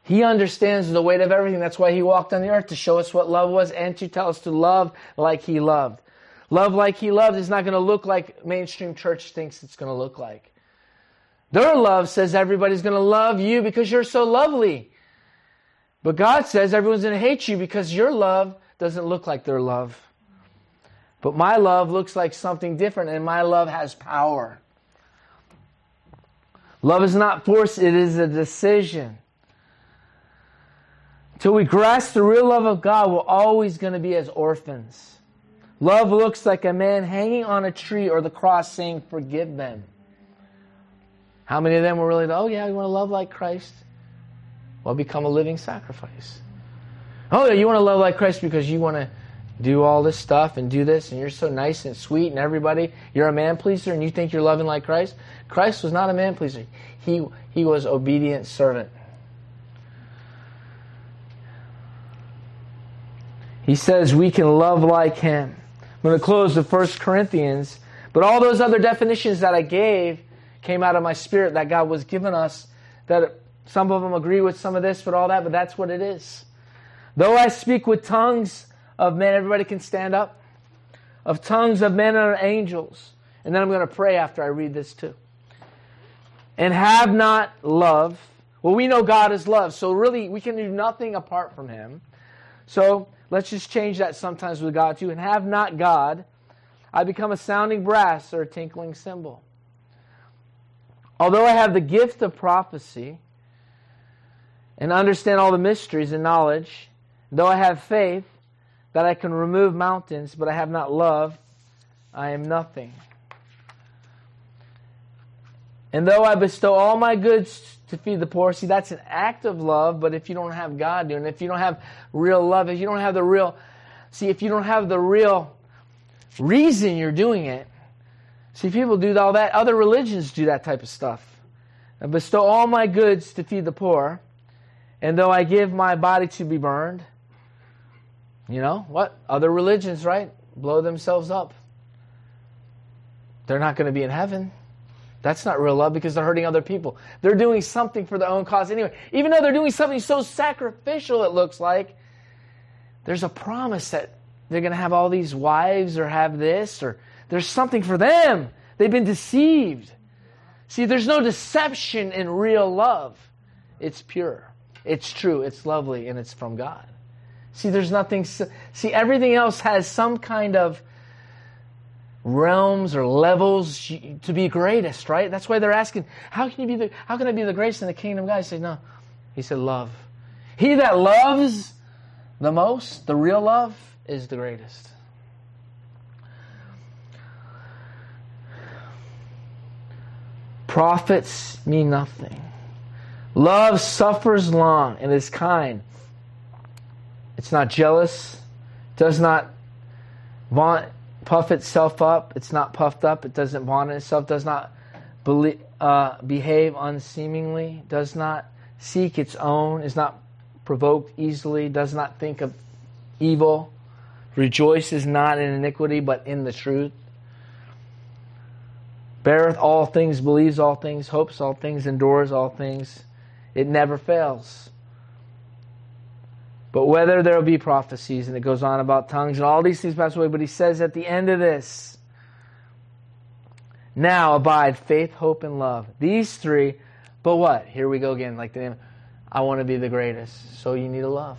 He understands the weight of everything. That's why he walked on the earth to show us what love was and to tell us to love like he loved. Love like he loved is not going to look like mainstream church thinks it's going to look like. Their love says everybody's going to love you because you're so lovely. But God says everyone's going to hate you because your love doesn't look like their love. But my love looks like something different, and my love has power. Love is not force, it is a decision. Till we grasp the real love of God, we're always going to be as orphans. Love looks like a man hanging on a tree or the cross saying, Forgive them. How many of them were really, oh yeah, we want to love like Christ? Well, become a living sacrifice. Oh, yeah, you want to love like Christ because you want to do all this stuff and do this and you're so nice and sweet and everybody you're a man pleaser and you think you're loving like Christ? Christ was not a man pleaser. He he was obedient servant. He says we can love like him. I'm going to close with First Corinthians but all those other definitions that I gave came out of my spirit that God was giving us that some of them agree with some of this but all that but that's what it is. Though I speak with tongues of men. Everybody can stand up. Of tongues of men and angels. And then I'm going to pray after I read this too. And have not love. Well, we know God is love, so really we can do nothing apart from Him. So let's just change that sometimes with God too. And have not God, I become a sounding brass or a tinkling cymbal. Although I have the gift of prophecy and understand all the mysteries and knowledge, though I have faith that I can remove mountains, but I have not love, I am nothing. And though I bestow all my goods to feed the poor, see, that's an act of love, but if you don't have God doing it, if you don't have real love, if you don't have the real, see, if you don't have the real reason you're doing it, see, people do all that. Other religions do that type of stuff. I bestow all my goods to feed the poor, and though I give my body to be burned, you know what? Other religions, right? Blow themselves up. They're not going to be in heaven. That's not real love because they're hurting other people. They're doing something for their own cause anyway. Even though they're doing something so sacrificial, it looks like, there's a promise that they're going to have all these wives or have this or there's something for them. They've been deceived. See, there's no deception in real love. It's pure, it's true, it's lovely, and it's from God. See, there's nothing. See, everything else has some kind of realms or levels to be greatest, right? That's why they're asking, how can you be the, how can I be the greatest in the kingdom of God? No. He said, love. He that loves the most, the real love, is the greatest. Prophets mean nothing. Love suffers long and is kind. It's not jealous, does not vaunt, puff itself up. It's not puffed up. It doesn't vaunt itself, does not believe, uh, behave unseemingly, does not seek its own, is not provoked easily, does not think of evil, rejoices not in iniquity, but in the truth. Beareth all things, believes all things, hopes all things, endures all things. It never fails. But whether there will be prophecies, and it goes on about tongues, and all these things pass away, but he says at the end of this, now abide faith, hope, and love. These three, but what? Here we go again, like the name. I want to be the greatest. So you need a love.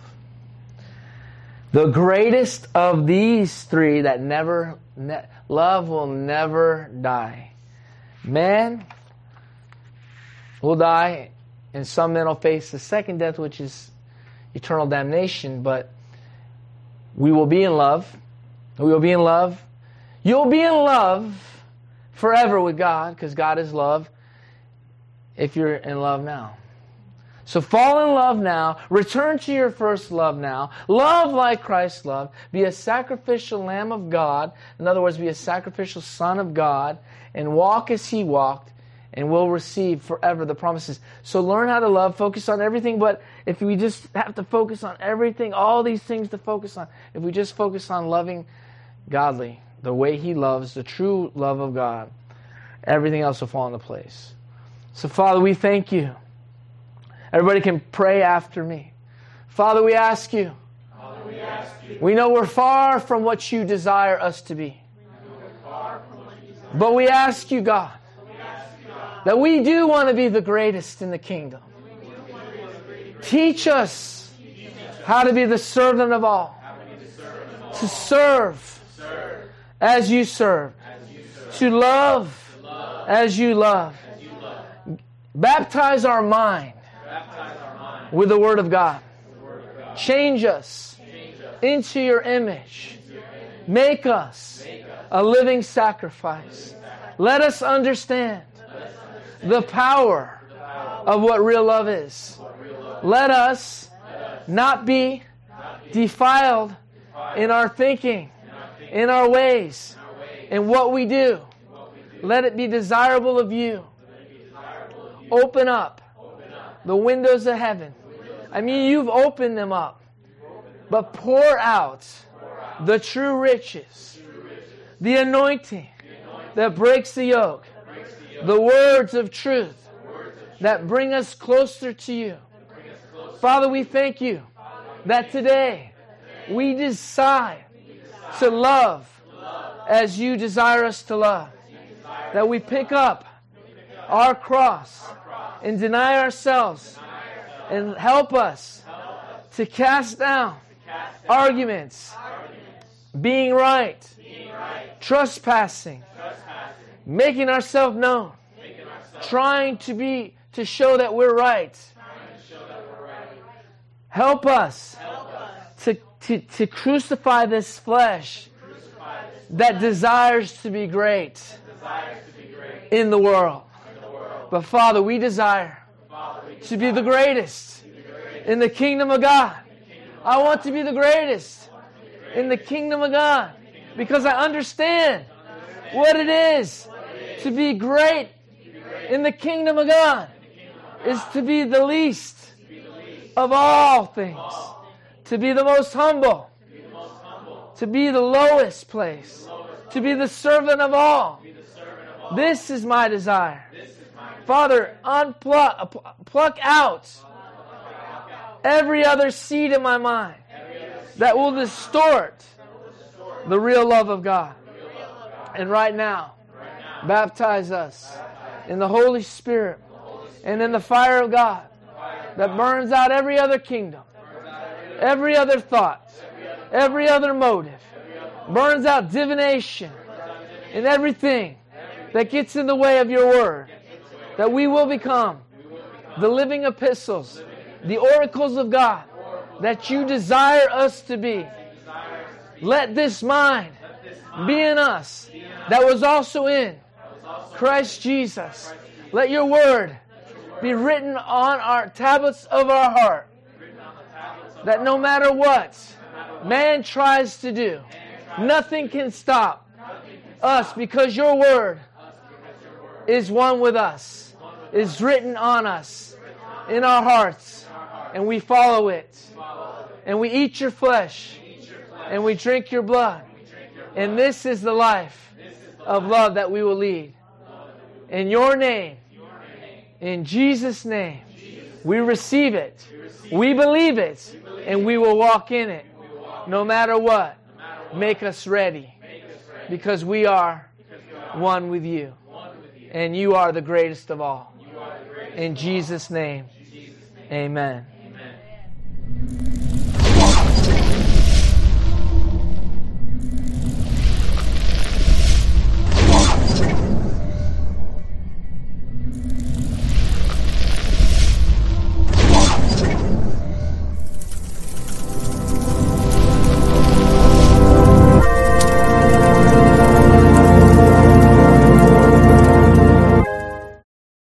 The greatest of these three that never, ne- love will never die. Man will die, and some men will face the second death, which is eternal damnation, but we will be in love. We will be in love. You'll be in love forever with God because God is love if you're in love now. So fall in love now. Return to your first love now. Love like Christ loved. Be a sacrificial lamb of God. In other words, be a sacrificial son of God and walk as he walked and we'll receive forever the promises. So learn how to love, focus on everything, but if we just have to focus on everything, all these things to focus on, if we just focus on loving godly, the way He loves, the true love of God, everything else will fall into place. So, Father, we thank you. Everybody can pray after me. Father, we ask you. Father, we, ask you. we know we're far from what you desire us to be. But we ask you, God that we do want to be the greatest in the kingdom. Teach us how to be the servant of all, to serve as you serve, to love as you love. Baptize our mind with the Word of God. Change us into your image. Make us a living sacrifice. Let us understand the power of what real love is. Let us not be defiled in our thinking, in our ways, in what we do. Let it be desirable of you. Open up the windows of heaven. I mean, you've opened them up, but pour out the true riches, the anointing that breaks the yoke, the words of truth that bring us closer to you. Father, we thank you that today we decide to love as you desire us to love. That we pick up our cross and deny ourselves and help us to cast down arguments, being right, trespassing, making ourselves known, trying to be to show that we're right. Help us to, to, to crucify this flesh that desires to be great in the world. But Father, we desire to be the greatest in the kingdom of God. I want to be the greatest in the kingdom of God because I understand what it is to be great in the kingdom of God is to be the least of all things, to be the most humble, to be the lowest place, to be the servant of all. This is my desire. Father, unpluck, pluck out every other seed in my mind that will distort the real love of God. And right now, baptize us in the Holy Spirit and in the fire of God that burns out every other kingdom, every other thought, every other motive, burns out divination and everything that gets in the way of your word, that we will become the living epistles, the oracles of God that you desire us to be. Let this mind be in us that was also in Christ Jesus. Let your word be written on our tablets of our heart. That no matter what man tries to do, nothing can stop us because your word is one with us, is written on us, in our hearts, and we follow it. And we eat your flesh, and we drink your blood. And this is the life of love that we will lead. In your name, in Jesus' name, we receive it, we believe it, and we will walk in it no matter what. Make us ready because we are one with you. And you are the greatest of all. In Jesus' name, amen.